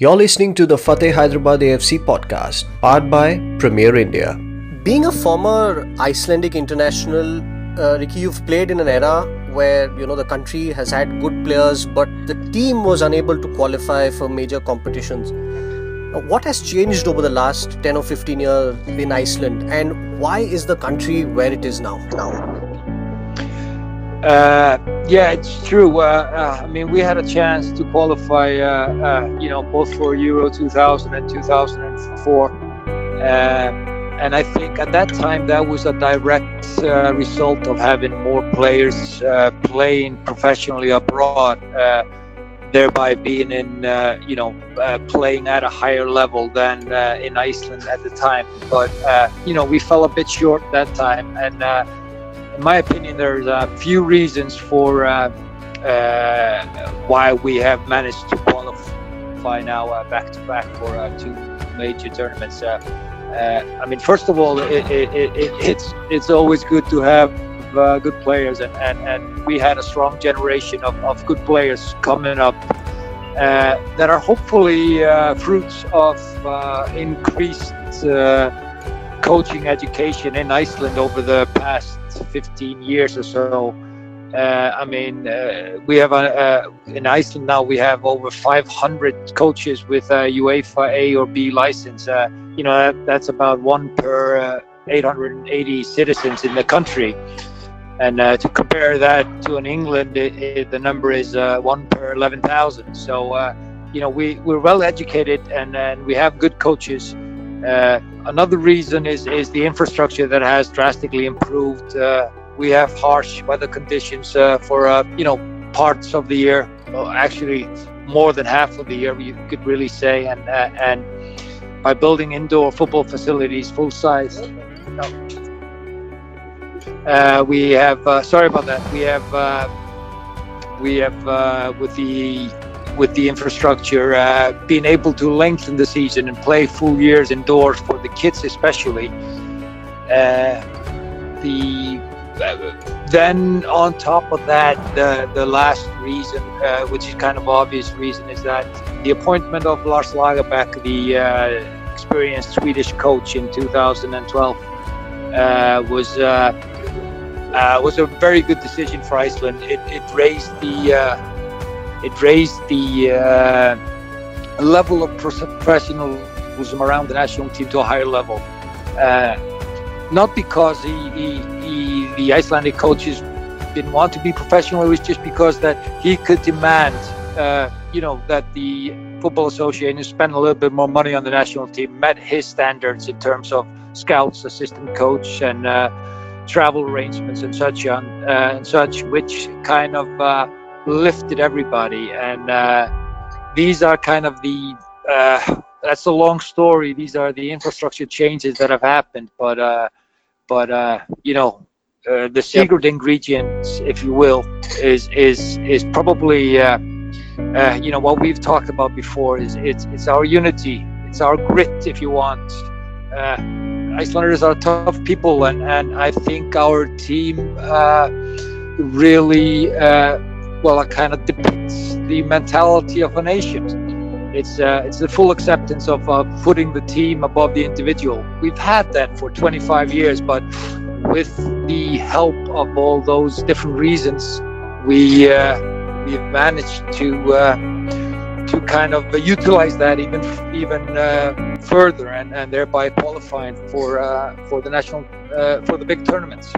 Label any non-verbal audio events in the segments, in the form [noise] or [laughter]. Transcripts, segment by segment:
You're listening to the Fateh Hyderabad AFC podcast, powered by Premier India. Being a former Icelandic international, uh, Ricky, you've played in an era where you know the country has had good players, but the team was unable to qualify for major competitions. Now, what has changed over the last 10 or 15 years in Iceland, and why is the country where it is now? Now. Uh, yeah, it's true. Uh, uh, I mean, we had a chance to qualify, uh, uh, you know, both for Euro 2000 and 2004. Uh, and I think at that time that was a direct result of having more players playing professionally abroad, thereby being in, you know, playing at a higher level than in Iceland at the time. But, you know, we fell a bit short that time. And, in my opinion, there's a few reasons for uh, uh, why we have managed to qualify now uh, back to back for uh, two major tournaments. Uh, uh, I mean, first of all, it, it, it, it's it's always good to have good players, and, and, and we had a strong generation of, of good players coming up. that are hopefully fruits of increased coaching education in Iceland over the past 15 years or so. Uh, I mean, uh, we have a, uh, in Iceland now we have over 500 coaches with a UEFA A or B license. Uh, you know, that, that's about one per uh, 880 citizens in the country. And uh, to compare that to in England, it, it, the number is one per 11,000. So, you know, we, we're well educated and, and we have good coaches. Uh, another reason is, is the infrastructure that has drastically improved. Uh, we have harsh weather conditions uh, for uh, you know parts of the year, well, actually more than half of the year, you could really say, and uh, and by building indoor football facilities full size. We have sorry about that. We have we have with the with the infrastructure, uh, being able to lengthen the season and play full years indoors for the kids, especially. Uh, the uh, then on top of that, the the last reason, uh, which is kind of obvious reason, is that the appointment of Lars Lagerbäck, the uh, experienced Swedish coach in 2012, uh, was. was a very good decision for Iceland. It, it raised the it raised the uh, level of professionalism around the national team to a higher level. Uh, not because he, he, he, the Icelandic coaches didn't want to be professional. It was just because that he could demand, uh, you know, that the football association spend a little bit more money on the national team, met his standards in terms of scouts, assistant coach, and uh, travel arrangements and such on uh, and such, which kind of uh, lifted everybody. And uh, these are kind of the uh, that's a long story. These are the infrastructure changes that have happened, but uh, but uh, you know uh, the secret yep. ingredients, if you will, is is is probably uh, you know what we've talked about before. Is it's it's our unity, it's our grit, if you want. Icelanders are tough people, and, and I think our team really well, it kind of depicts the mentality of a nation. It's uh, it's the full acceptance of uh, putting the team above the individual. We've had that for 25 years, but with the help of all those different reasons, we uh, we've managed to uh, to kind of utilize that even even uh, further, and, and thereby qualifying for uh, for the national for the big tournaments.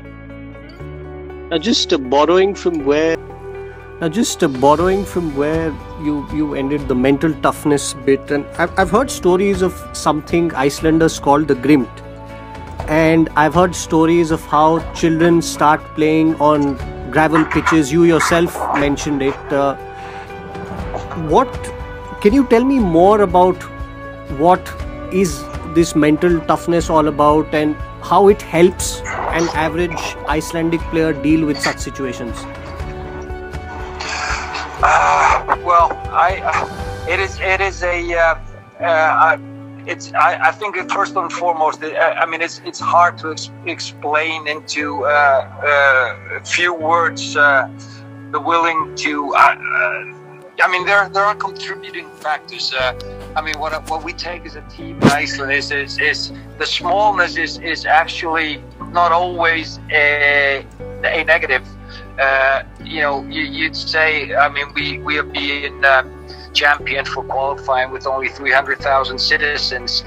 Now, just borrowing from where now, just uh, borrowing from where you, you ended the mental toughness bit, and I've, I've heard stories of something Icelanders call the grimt. And I've heard stories of how children start playing on gravel pitches. You yourself mentioned it. Uh, what can you tell me more about what is this mental toughness all about and how it helps an average Icelandic player deal with such situations? I uh, it is it is a uh, uh it's I, I, think first and foremost uh, I mean it's it's hard to ex- explain into a few words the willing to I mean, there there are contributing factors. I mean, what what we take as a team in Iceland is is, is the smallness is is actually not always a, a negative. Uh, you know, you, would say, I mean, we we have been uh, champion for qualifying with only 300,000 citizens.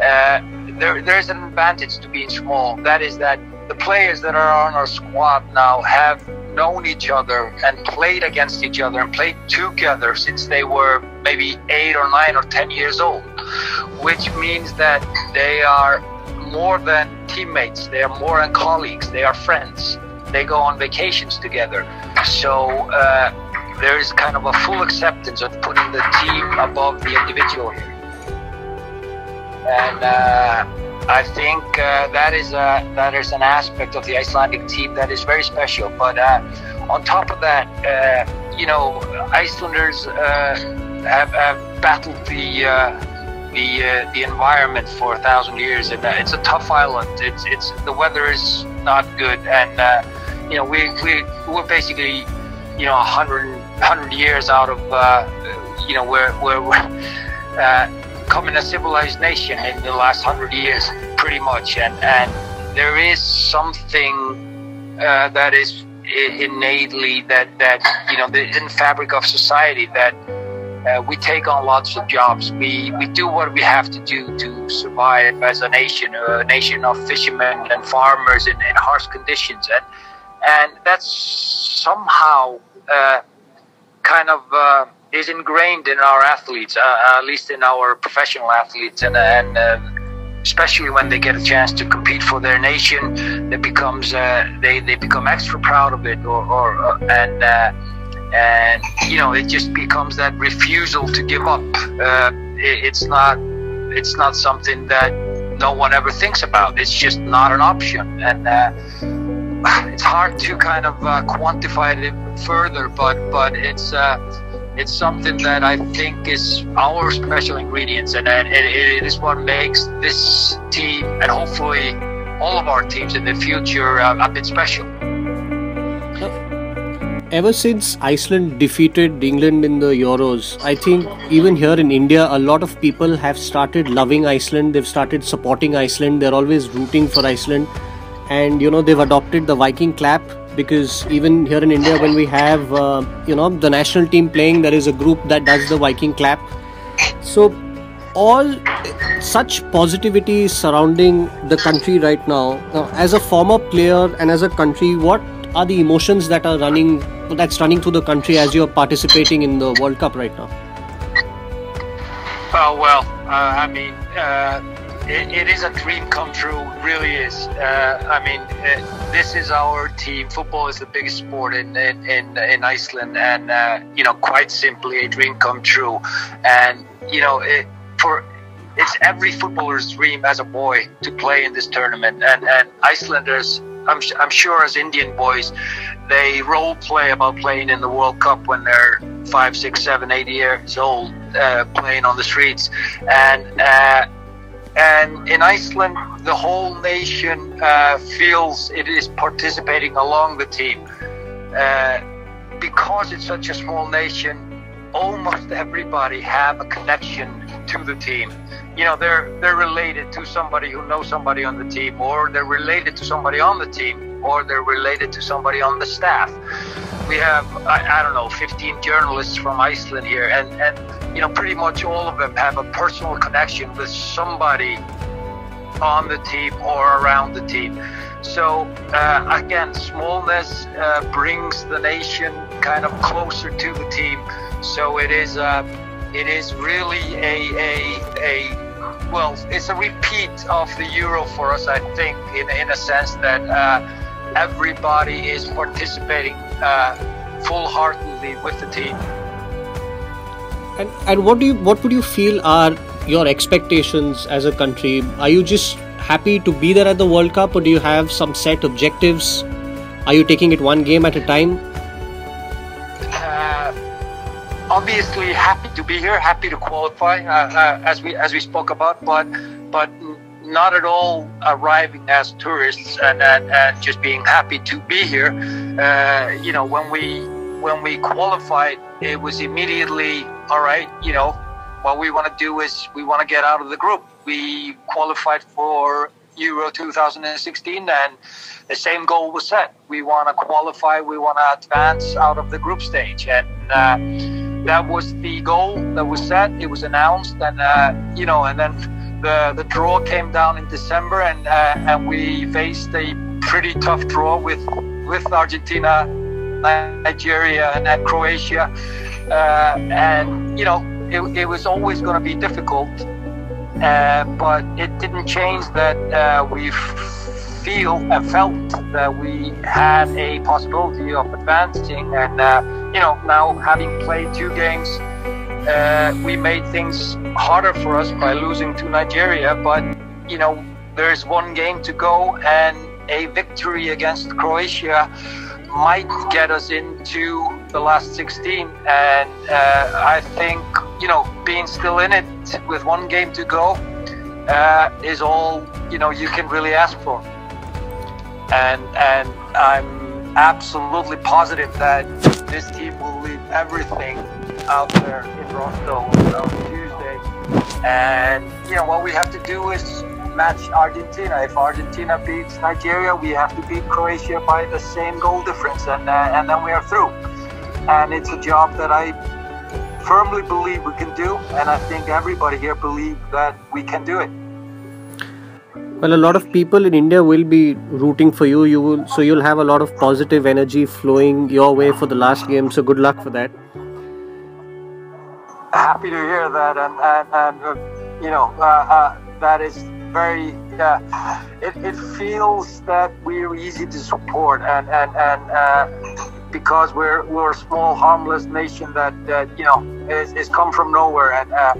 Uh, there, there's an advantage to being small. That is that the players that are on our squad now have known each other and played against each other and played together since they were maybe eight or nine or ten years old, which means that they are more than teammates, they are more than colleagues, they are friends. They go on vacations together. So uh, there is kind of a full acceptance of putting the team above the individual here. And uh, I think uh, that is a, that is an aspect of the Icelandic team that is very special. But uh, on top of that, uh, you know, Icelanders uh, have, have, battled the the uh, the environment for a thousand years, and it's a tough island. It's it's the weather is not good, and you know we we we're basically you know 100, 100 years out of you know where where we're becoming a civilized nation in the last hundred years, pretty much. And, and there is something uh, that is innately that, that you know, the in fabric of society that uh, we take on lots of jobs. We, we do what we have to do to survive as a nation, a nation of fishermen and farmers in, in harsh conditions. And, and that's somehow uh, kind of uh, is ingrained in our athletes, uh, at least in our professional athletes, and, and uh, especially when they get a chance to compete for their nation, it becomes uh, they they become extra proud of it, or, or uh, and uh, and you know it just becomes that refusal to give up. Uh, it, it's not it's not something that no one ever thinks about. It's just not an option, and [sighs] it's hard to kind of quantify it further, but but it's it's something that I think is our special ingredients, and, and it, it is what makes this team and hopefully all of our teams in the future uh, a bit special. Ever since Iceland defeated England in the Euros, I think even here in India, a lot of people have started loving Iceland. They've started supporting Iceland. They're always rooting for Iceland. And, you know, they've adopted the Viking clap because even here in India, when we have uh, you know the national team playing, there is a group that does the Viking clap. So all such positivity surrounding the country right now. now as a former player and as a country, what are the emotions that are running that's running through the country as you're participating in the World Cup right now? Oh well, uh, I mean. Uh it, it is a dream come true, really is. Uh, I mean, uh, this is our team. Football is the biggest sport in in, in, in Iceland, and uh, you know, quite simply, a dream come true. And you know, it, for it's every footballer's dream as a boy to play in this tournament, and and Icelanders. I'm, I'm sure as Indian boys, they role play about playing in the World Cup when they're five, six, seven, eight years old, uh, playing on the streets, and uh, and in Iceland, the whole nation uh, feels it is participating along the team. Uh, because it's such a small nation, almost everybody have a connection to the team. You know, they're they're related to somebody who knows somebody on the team, or they're related to somebody on the team, or they're related to somebody on the staff. We have I, I don't know 15 journalists from Iceland here, and and you know, pretty much all of them have a personal connection with somebody on the team or around the team. So uh, again, smallness uh, brings the nation kind of closer to the team. So it is uh, it is really a, a a well, it's a repeat of the Euro for us, I think, in in a sense that uh, everybody is participating uh, full-heartedly with the team. And and what do you what would you feel are your expectations as a country? Are you just happy to be there at the World Cup, or do you have some set objectives? Are you taking it one game at a time? Uh, obviously, happy to be here, happy to qualify, uh, uh, as we as we spoke about, but but not at all arriving as tourists and, and, and just being happy to be here. Uh, you know, when we when we qualified, it was immediately all right. You know, what we want to do is we want to get out of the group. We qualified for Euro 2016, and the same goal was set. We want to qualify. We want to advance out of the group stage, and uh, that was the goal that was set. It was announced, and uh, you know, and then the the draw came down in December, and uh, and we faced a pretty tough draw with with Argentina, Nigeria, and Croatia, uh, and you know, it, it was always going to be difficult. Uh, but it didn't change that uh, we feel and felt that we had a possibility of advancing. And, uh, you know, now having played two games, uh, we made things harder for us by losing to Nigeria. But, you know, there's one game to go, and a victory against Croatia might get us into the last 16. And uh, I think, you know, being still in it with one game to go uh, is all, you know, you can really ask for. And, and I'm absolutely positive that this team will leave everything out there in Rostov on Tuesday. And, you know, what we have to do is match Argentina. If Argentina beats Nigeria, we have to beat Croatia by the same goal difference, and uh, and then we are through. And it's a job that I firmly believe we can do, and I think everybody here believes that we can do it. Well, a lot of people in India will be rooting for you. You will, so you'll have a lot of positive energy flowing your way for the last game. So good luck for that. Happy to hear that, and and, and uh, you know uh, uh, that is very uh, it, it feels that we're easy to support and and and uh, because we're we're a small harmless nation that that you know is, is come from nowhere. And uh,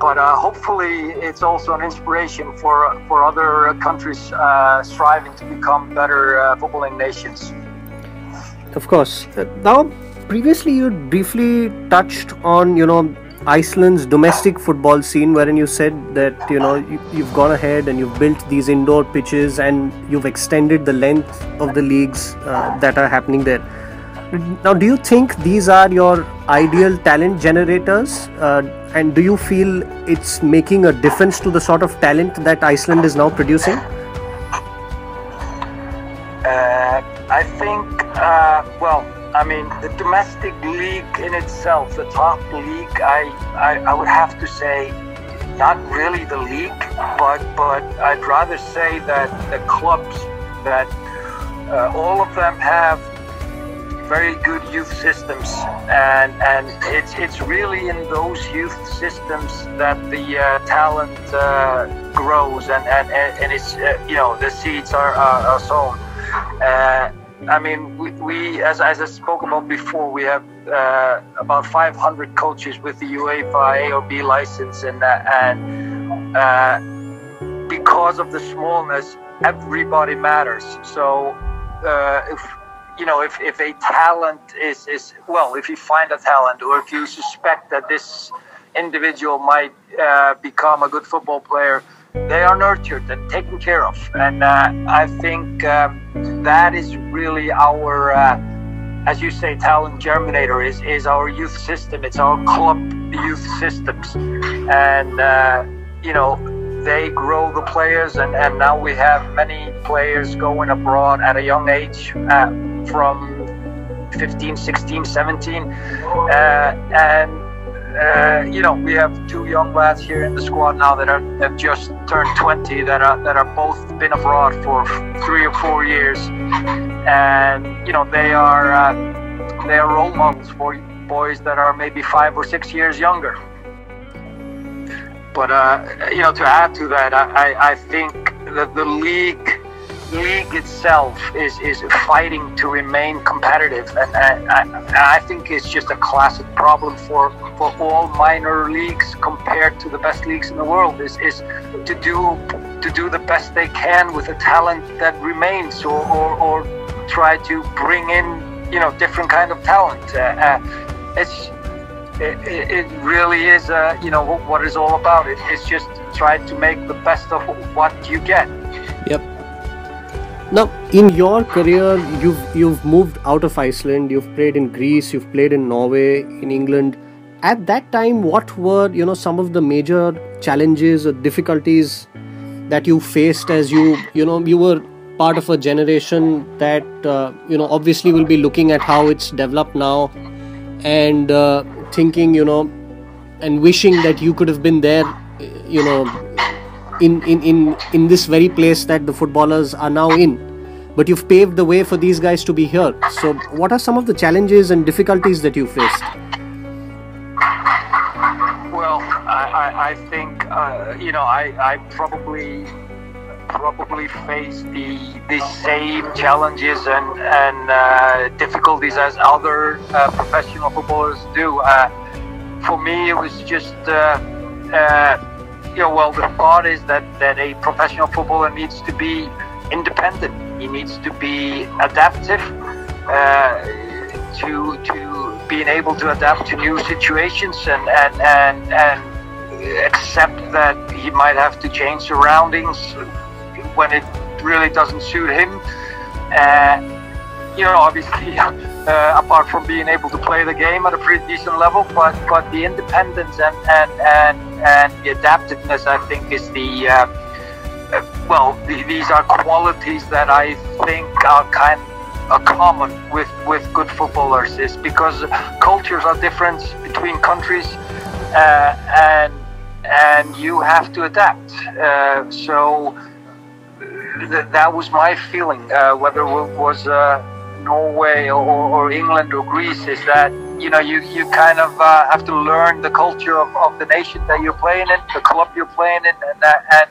but uh, hopefully it's also an inspiration for for other countries uh, striving to become better uh, footballing nations. Of course. Now previously you briefly touched on you know Iceland's domestic football scene, wherein you said that you know you, have gone ahead and you've built these indoor pitches and you've extended the length of the leagues uh, that are happening there. Now, do you think these are your ideal talent generators, uh, and do you feel it's making a difference to the sort of talent that Iceland is now producing? Uh, I think, uh, well I mean, the domestic league in itself, the top league, I, I, I would have to say, not really the league, but but I'd rather say that the clubs that uh, all of them have very good youth systems, and and it's it's really in those youth systems that the uh, talent uh, grows, and and and it's uh, you know the seeds are are, are sown. Uh, I mean, we, we as, as I spoke about before, we have uh, about 500 coaches with the UEFA A or B license, and uh, and because of the smallness, everybody matters. So if you know if, if a talent is is well, if you find a talent, or if you suspect that this individual might uh, become a good football player they are nurtured and taken care of. And uh, I think um, that is really our, uh, as you say, talent germinator is, is our youth system. It's our club youth systems. And, uh, you know, they grow the players. And, and now we have many players going abroad at a young age uh, from 15, 16, 17. Uh, and uh, you know, we have two young lads here in the squad now that are have just turned 20 that are that are both been abroad for three or four years, and you know they are uh, they are role models for boys that are maybe five or six years younger. But uh, you know, to add to that, I, I think that the league league itself is, is fighting to remain competitive, and, and, and, I think it's just a classic problem for, for all minor leagues compared to the best leagues in the world. Is, is to do to do the best they can with the talent that remains, or, or, or try to bring in you know different kind of talent. Uh, uh, it's it, it, really is uh, you know what it's all about. It, it's just trying to make the best of what you get. Yep. Now, in your career, you've you've moved out of Iceland. You've played in Greece. You've played in Norway, in England. At that time, what were you know some of the major challenges or difficulties that you faced as you you know you were part of a generation that uh, you know obviously will be looking at how it's developed now and uh, thinking you know and wishing that you could have been there you know in, in, in, in this very place that the footballers are now in. But you've paved the way for these guys to be here. So, what are some of the challenges and difficulties that you faced? Well, I, I, I think uh, you know I, I probably probably face the the same challenges and and uh, difficulties as other uh, professional footballers do. Uh, for me, it was just uh, uh, you know, well, the thought is that, that a professional footballer needs to be independent. He needs to be adaptive uh, to to being able to adapt to new situations and and and, and accept that he might have to change surroundings when it really doesn't suit him. Uh, you know, obviously, [laughs] uh, apart from being able to play the game at a pretty decent level, but but the independence and and and, and the adaptiveness, I think, is the uh, uh, well, the, these are qualities that I think are kind are common with with good footballers. Is because cultures are different between countries, uh, and and you have to adapt. Uh, so. Th- that was my feeling. Uh, whether it was Norway or, or, England or Greece is that you know you, you kind of uh, have to learn the culture of, of the nation that you're playing in, the club you're playing in, and that, and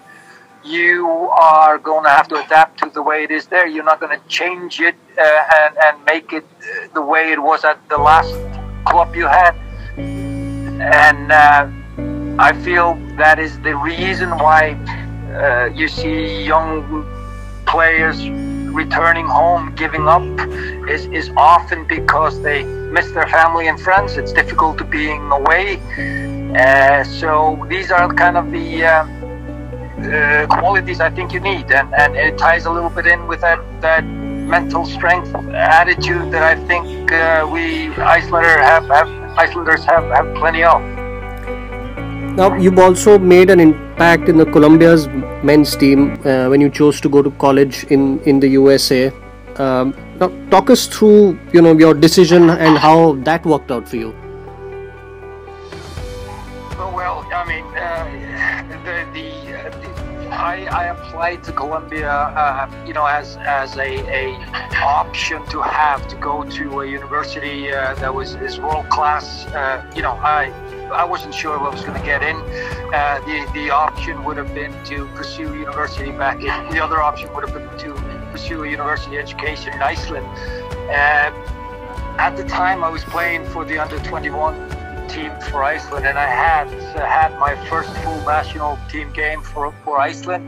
you are going to have to adapt to the way it is there. You're not going to change it uh, and and make it the way it was at the last club you had. And uh, I feel that is the reason why uh, you see young players returning home, giving up, is, is often because they miss their family and friends. It's difficult to being away. Uh, so these are kind of the uh, uh, qualities I think you need, and, and it ties a little bit in with that that mental strength attitude that I think uh, we Icelander have, have Icelanders have, have plenty of. Now, you've also made an impact in the Columbia's men's team uh, when you chose to go to college in, in the USA. Um, now, talk us through, you know, your decision and how that worked out for you. I, I, applied to Columbia, uh, you know, as as a, a option to have to go to a university uh, that was is world class. Uh, you know, I I wasn't sure what I was going to get in. Uh, the the option would have been to pursue university back in. The other option would have been to pursue a university education in Iceland. Uh, at the time, I was playing for the under 21 team for Iceland, and I had uh, had my first full national team game for for Iceland.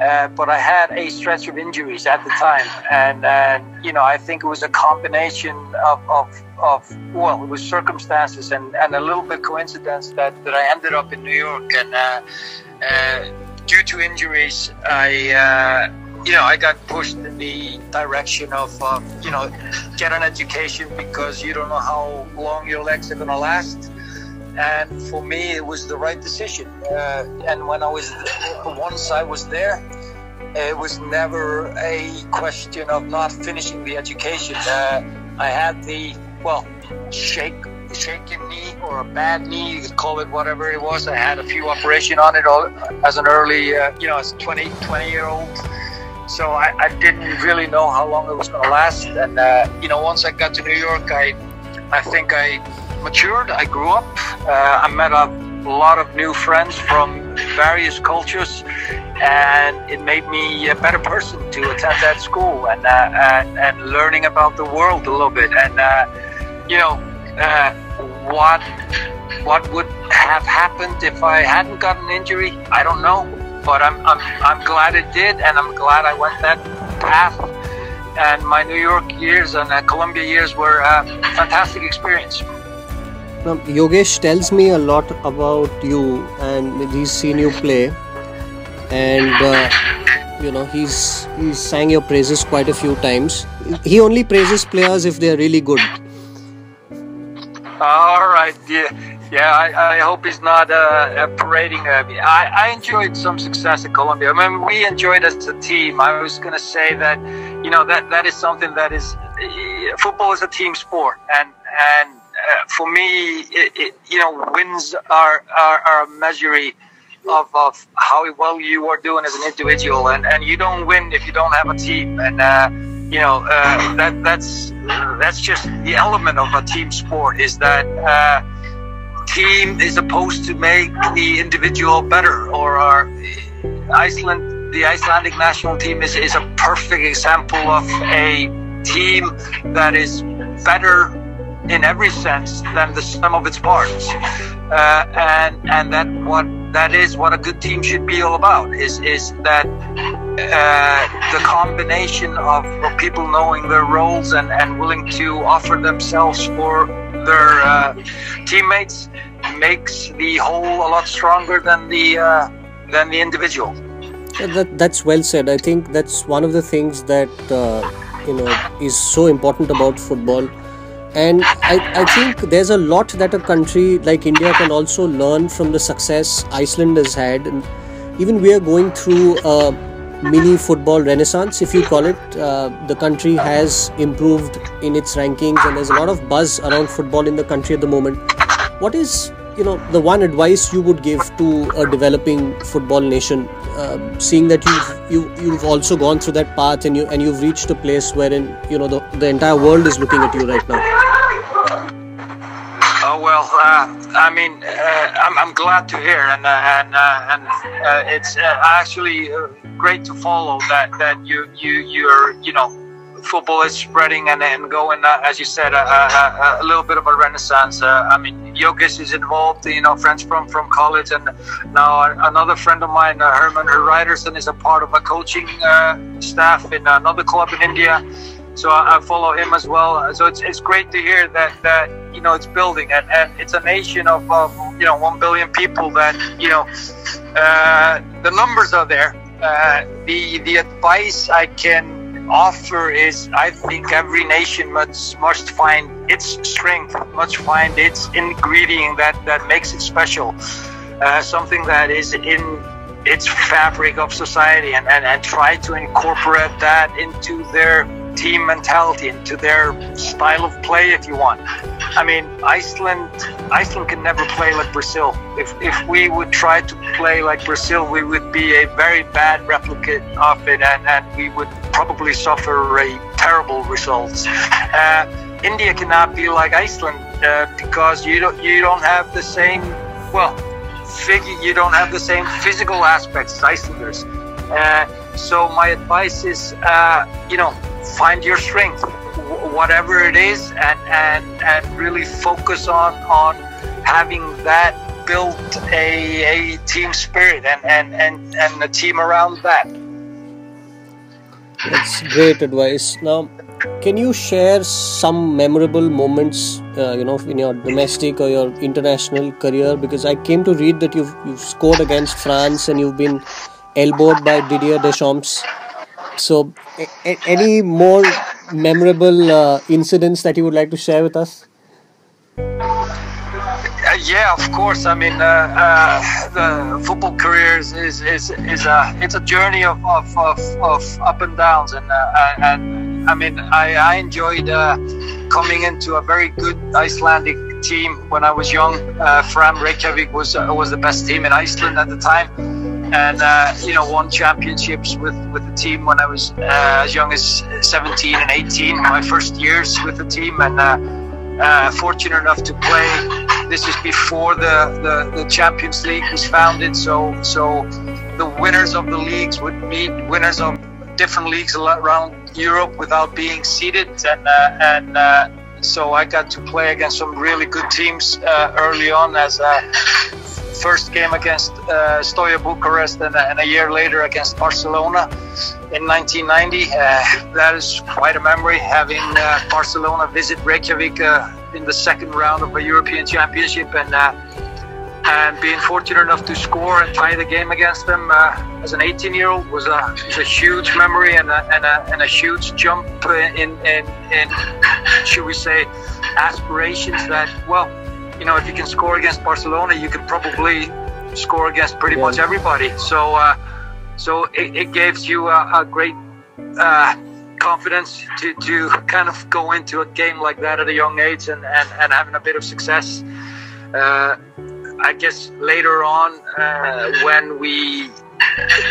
Uh, but I had a stretch of injuries at the time, and, and you know I think it was a combination of, of, of well, it was circumstances and, and a little bit coincidence that, that I ended up in New York, and uh, uh, due to injuries, I uh, you know I got pushed in the direction of you know get an education because you don't know how long your legs are going to last and for me it was the right decision. Uh, and when i was [laughs] once i was there it was never a question of not finishing the education. Uh, i had the well shake shaken knee or a bad knee you could call it whatever it was. I had a few operation on it all, as an early uh, you know as 20 20 year old so I, I, didn't really know how long it was going to last. And uh, you know once i got to new york i i think i matured. I grew up. Uh, I met a lot of new friends from various cultures, and it made me a better person to attend that school and uh, and, and learning about the world a little bit. And uh, you know uh, what what would have happened if I hadn't got an injury? I don't know, but I'm I'm I'm glad it did, and I'm glad I went that path and my New York years and uh, Columbia years were a fantastic experience. Now, Yogesh tells me a lot about you, and he's seen you play. And uh, you know he's he's sang your praises quite a few times. He only praises players if they are really good. All right, yeah, yeah. I, I hope he's not uh, parading. Uh, I I enjoyed some success at Columbia. I mean, we enjoyed as a team. I was going to say that, you know, that that is something that is football is a team sport, and and for me, it, it, you know, wins are are, are a measure of, of how well you are doing as an individual, and, and you don't win if you don't have a team, and uh, you know uh, that that's that's just the element of a team sport is that uh, team is supposed to make the individual better, or our Iceland, the Icelandic national team is is a perfect example of a team that is better in every sense than the sum of its parts. Uh, and and that what that is what a good team should be all about is is that uh, the combination of, people knowing their roles and, and willing to offer themselves for their uh, teammates makes the whole a lot stronger than the uh, than the individual. Yeah, that, that's well said. I think that's one of the things that uh, you know is so important about football and I, I think there's a lot that a country like india can also learn from the success iceland has had. And even we are going through a mini football renaissance if you call it. Uh, the country has improved in its rankings and there's a lot of buzz around football in the country at the moment. What is you know the one advice you would give to a developing football nation uh, seeing that you've you, have you have also gone through that path and you and you've reached a place wherein you know the, the entire world is looking at you right now well uh, i mean uh, I'm, I'm glad to hear and uh, and uh, and uh, it's actually great to follow that that you you you're you know football is spreading and, and going, uh, as you said, a, a, little bit of a renaissance. Uh, I mean, Yogesh is involved, you know, friends from, from college. And now another friend of mine, uh, Hermann Hreiðarsson, is a part of a coaching uh, staff in another club in India. So I, I, follow him as well. So it's, it's great to hear that, that you know, it's building. And, and it's a nation of, you know, 1 billion people that, you know, uh, the numbers are there. Uh, the the advice I can offer is I think every nation must must find its strength, must find its ingredient that that makes it special, uh, something that is in its fabric of society, and, and and try to incorporate that into their team mentality, into their style of play, if you want. I mean, Iceland Iceland can never play like Brazil. If if we would try to play like Brazil, we would be a very bad replicate of it, and, and we would probably suffer a terrible results. Uh, India cannot be like Iceland uh, because you don't you don't have the same well figure you don't have the same physical aspects as Icelanders. Uh, so my advice is uh, you know find your strength whatever it is and and and really focus on on having that built a, a team spirit and, and, and, and a team around that. That's great advice. Now, can you share some memorable moments, uh, you know, in your domestic or your international career? Because I came to read that you've you've scored against France and you've been elbowed by Didier Deschamps. So, a- any more memorable uh, incidents that you would like to share with us? Uh, yeah, of course. I mean, uh, uh, the football career is is, is, is a it's a journey of, of, of, of up and downs, and uh, and I mean, I, I enjoyed uh, coming into a very good Icelandic team when I was young. Uh, Fram Reykjavik was was the best team in Iceland at the time, and you know won championships with with the team when I was as young as 17 and 18. My first years with the team, and uh, fortunate enough to play. This is before the, the, the, Champions League was founded, so so the winners of the leagues would meet winners of different leagues around Europe without being seeded, and uh, and uh, so I got to play against some really good teams uh, early on as a first game against uh, Steaua Bucharest and, and, a year later against Barcelona in 1990. Uh, that is quite a memory having uh, Barcelona visit Reykjavik uh, in the second round of a European Championship and uh, and being fortunate enough to score and tie the game against them uh, as an 18 year old was a, was a huge memory and a, and a, and a huge jump in, in, in, should we say, aspirations that, well, you know, if you can score against Barcelona, you can probably score against pretty yeah. much everybody. So, uh, so it, it, gives you a, a great uh, confidence to, to kind of go into a game like that at a young age and, and, and having a bit of success. Uh, I guess later on, uh, when we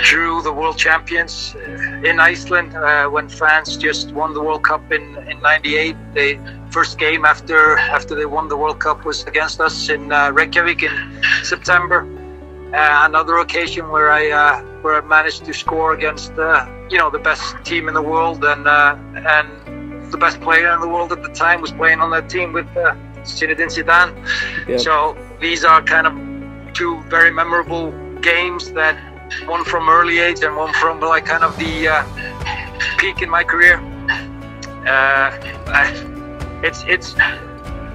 drew the world champions in Iceland, uh, when France just won the World Cup in, in '98, the first game after after they won the World Cup was against us in uh, Reykjavik in September. Uh, another occasion where I uh, where I managed to score against uh, you know the best team in the world and and the best player in the world at the time was playing on that team with Zinedine Zidane. Yep. So these are kind of two very memorable games that one from early age and one from like kind of the uh, peak in my career. Uh, I, it's it's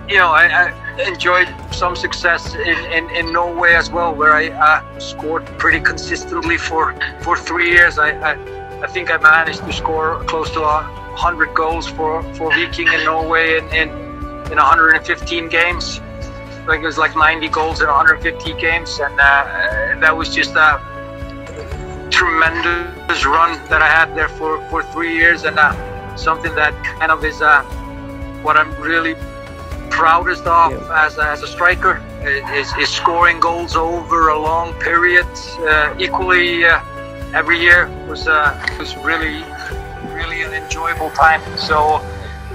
you know I, I, enjoyed some success in, in, in Norway as well, where I uh, scored pretty consistently for for three years. I, I, I think I managed to score close to a hundred goals for for Viking in Norway in, in in 115 games. I think it was like 90 goals in 150 games, and uh, that was just a tremendous run that I had there for, for three years, and uh, something that kind of is uh, what I'm really proudest of yeah. as, a, as a striker is, is scoring goals over a long period. Uh, equally, uh, every year was uh, was really really an enjoyable time. So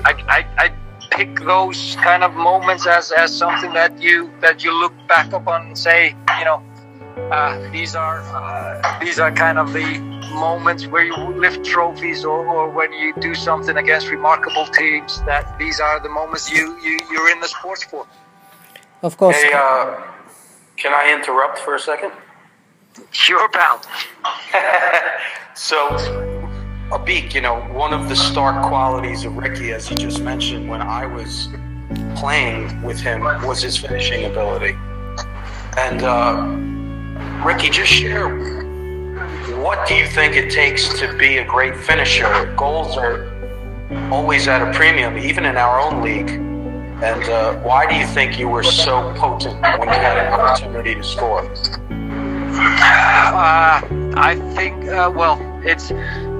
I, I, I pick those kind of moments as, as something that you that you look back upon and say, you know, uh, these are uh, these are kind of the moments where you lift trophies or, or when you do something against remarkable teams. That these are the moments you, you you're in the sports for. Of course. Hey, uh, can I interrupt for a second? Sure, pal. [laughs] so Abik, you know, one of the stark qualities of Ricky, as you just mentioned, when I was playing with him, was his finishing ability. And uh, Ricky, just share what do you think it takes to be a great finisher? Goals are always at a premium, even in our own league. And uh, why do you think you were so potent when you had an opportunity to score? Uh, I think, uh, well, it's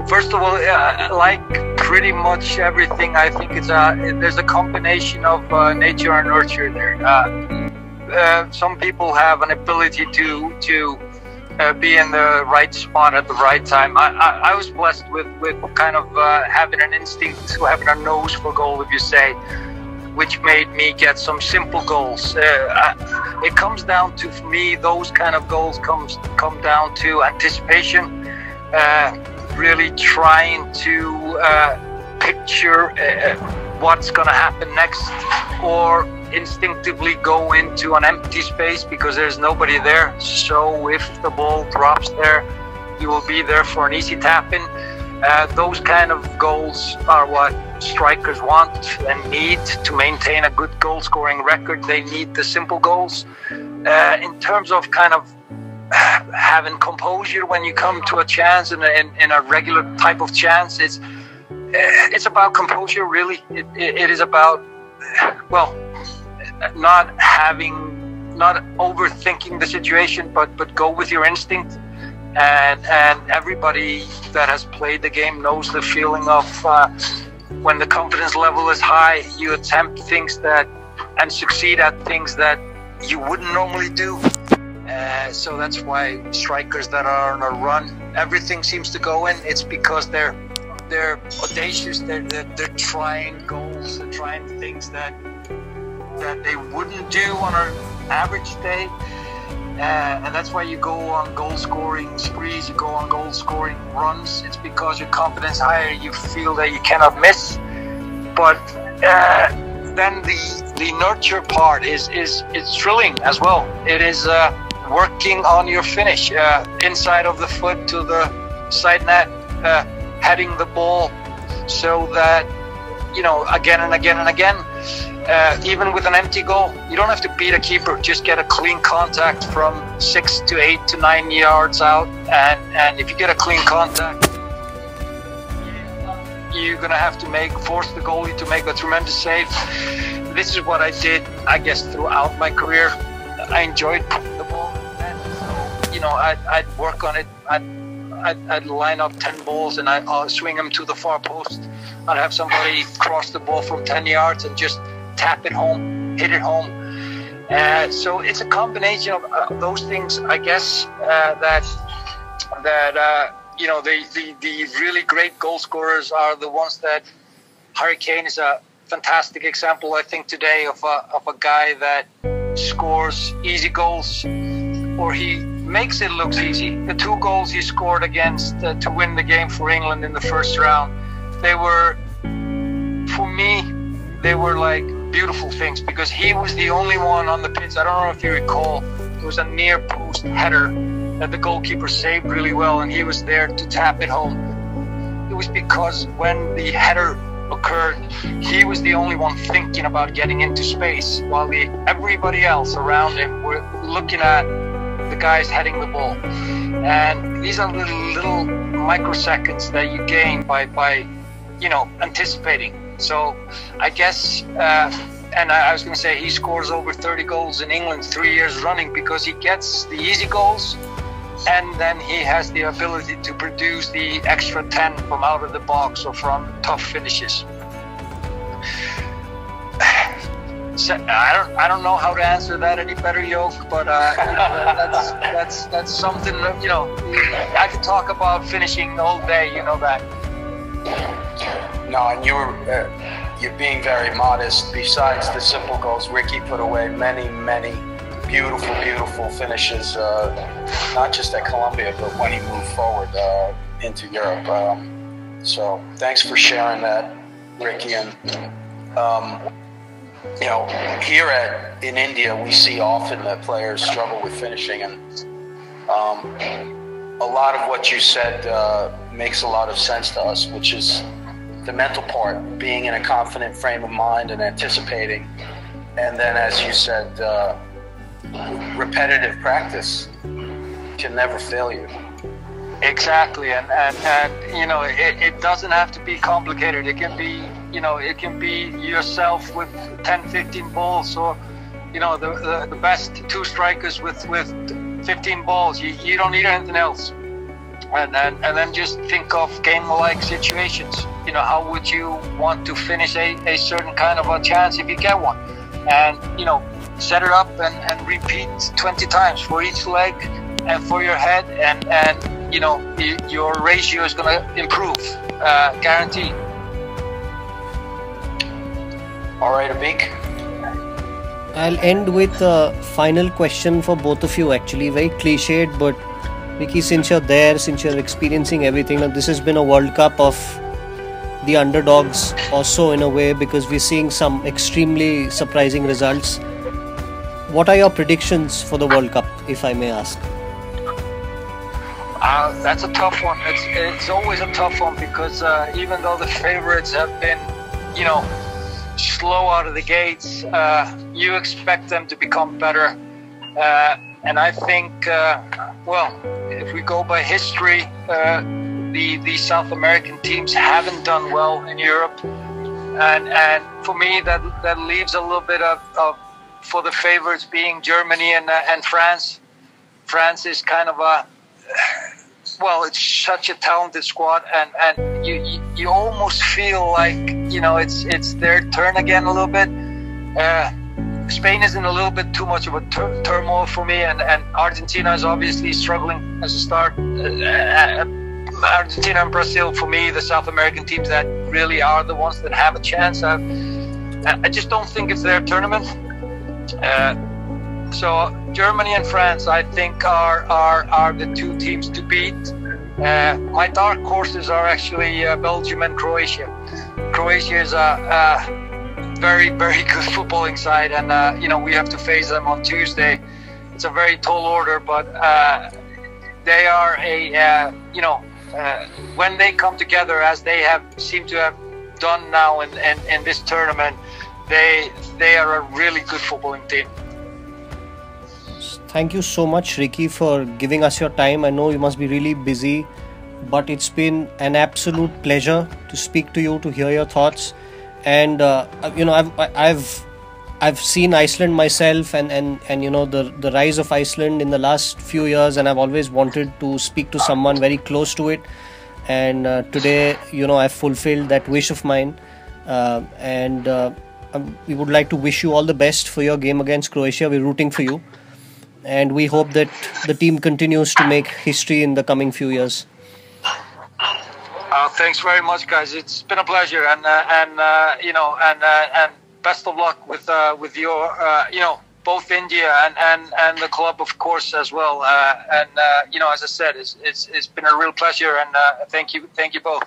First of all, uh, like pretty much everything, I think it's a there's a combination of uh, nature and nurture there. Uh, uh some people have an ability to to uh, be in the right spot at the right time. I, I, I was blessed with with kind of uh, having an instinct, having a nose for goal, if you say, which made me get some simple goals. I, it comes down to for me those kind of goals comes come down to anticipation really trying to uh, picture uh, what's going to happen next or instinctively go into an empty space because there's nobody there. So if the ball drops there, you will be there for an easy tap in. Uh, those kind of goals are what strikers want and need to maintain a good goal scoring record. They need the simple goals. Uh, in terms of kind of [sighs] having composure when you come to a chance in a, in, a regular type of chance. It's it's about composure, really. It, it is about well, not having, not overthinking the situation, but but go with your instinct. And and everybody that has played the game knows the feeling of uh, when the confidence level is high, you attempt things that and succeed at things that you wouldn't normally do uh, so that's why strikers that are on a run, everything seems to go in. It's because they're they're audacious. They're, they're, they're trying They're trying things that that they wouldn't do on an average day. Uh, and that's why you go on goal scoring sprees. You go on goal scoring runs. It's because your confidence higher. You feel that you cannot miss. But uh, then the the nurture part is is it's thrilling as well. It is. Uh, working on your finish uh, inside of the foot to the side net, uh, heading the ball so that, you know, again and again and again. uh, even with an empty goal, you don't have to beat a keeper. Just get a clean contact from six to eight to nine yards out, and and if you get a clean contact, you're gonna have to make force the goalie to make a tremendous save. This is what I did, I guess, throughout my career. I enjoyed the ball, you know, I'd, I'd work on it. I'd, I'd, I'd line up ten balls and I'd uh, swing them to the far post. I'd have somebody cross the ball from ten yards and just tap it home, hit it home. Uh, so it's a combination of uh, those things, I guess, uh, that that uh, you know the, the the really great goal scorers are the ones that Harry Kane is a fantastic example, I think, today of a of a guy that scores easy goals, or he makes it look easy. The two goals he scored against uh, to win the game for England in the first round, they were, for me, they were like beautiful things because he was the only one on the pitch. I don't know if you recall, it was a near post header that the goalkeeper saved really well, and he was there to tap it home. It was because when the header occurred, he was the only one thinking about getting into space, while the, everybody else around him were looking at the guys heading the ball. And these are little little microseconds that you gain by by you know anticipating so I guess, uh, and I, I was going to say he scores over 30 goals in England three years running because he gets the easy goals and then he has the ability to produce the extra 10 from out of the box or from tough finishes. I don't, I don't know how to answer that any better, Yoke, but uh, you [laughs] know, that's, that's, that's something that, you know, I could talk about finishing all day, you know that. No, and you were uh, you're being very modest. Besides the simple goals, Ricky put away many, many beautiful, beautiful finishes. Uh, not just at Columbia, but when he moved forward uh, into Europe. Um, so thanks for sharing that, Ricky. And um, you know, here at in India, we see often that players struggle with finishing, and um, a lot of what you said uh, makes a lot of sense to us, which is the mental part, being in a confident frame of mind and anticipating. And then, as you said, uh, repetitive practice can never fail you. Exactly, and, and, and you know, it, it doesn't have to be complicated. It can be, you know, it can be yourself with 10, 15 balls, or, you know, the, the, the best two strikers with, with 15 balls. You, you don't need anything else. And, and, and then just think of game like situations you know, how would you want to finish a, a certain kind of a chance if you get one? And, you know, set it up and, and repeat 20 times for each leg and for your head. And, and you know, your ratio is going to improve, uh, guaranteed. All right, Abik. I'll end with a final question for both of you, actually. Very cliched, but Vicky, since you're there, since you're experiencing everything, now this has been a World Cup of the underdogs also in a way because we're seeing some extremely surprising results. What are your predictions for the World Cup, if I may ask? Uh, that's a tough one. It's it's always a tough one because uh, even though the favorites have been, you know, slow out of the gates, uh, you expect them to become better. Uh, and I think, uh, well, if we go by history, uh, the, the South American teams haven't done well in Europe. And, and for me, that, that leaves a little bit of, of for the favorites being Germany and, uh, and France. France is kind of a, well, it's such a talented squad, and, and you, you, you almost feel like, you know, it's, it's their turn again a little bit. Uh, Spain is in a little bit too much of a tur- turmoil for me, and, and Argentina is obviously struggling as a start. Uh, uh Argentina and Brazil, for me, the South American teams that really are the ones that have a chance. I, I just don't think it's their tournament. Uh, so Germany and France, I think, are are, are the two teams to beat. Uh, my dark horses are actually uh, Belgium and Croatia. Croatia is a, a, very very [laughs] good footballing side, and uh, you know we have to face them on Tuesday. It's a very tall order, but uh, they are a uh, you know uh, when they come together as they have seem to have done now in, in, in this tournament, they they are a really good footballing team. Thank you so much, Ricky, for giving us your time. I know you must be really busy, but it's been an absolute pleasure to speak to you, to hear your thoughts, and uh, you know, I've I've I've seen Iceland myself, and and and you know the the rise of Iceland in the last few years, and I've always wanted to speak to someone very close to it, and uh, today, you know, I've fulfilled that wish of mine, uh, and. Uh, um, we would like to wish you all the best for your game against Croatia. We're rooting for you and we hope that the team continues to make history in the coming few years. Uh, thanks very much, guys. It's been a pleasure, and uh, and uh, you know, and uh, and best of luck with uh, with your uh, you know both India and, and, and the club, of course, as well. and you know, as I said, it's, it's it's been a real pleasure, and thank you, thank you both.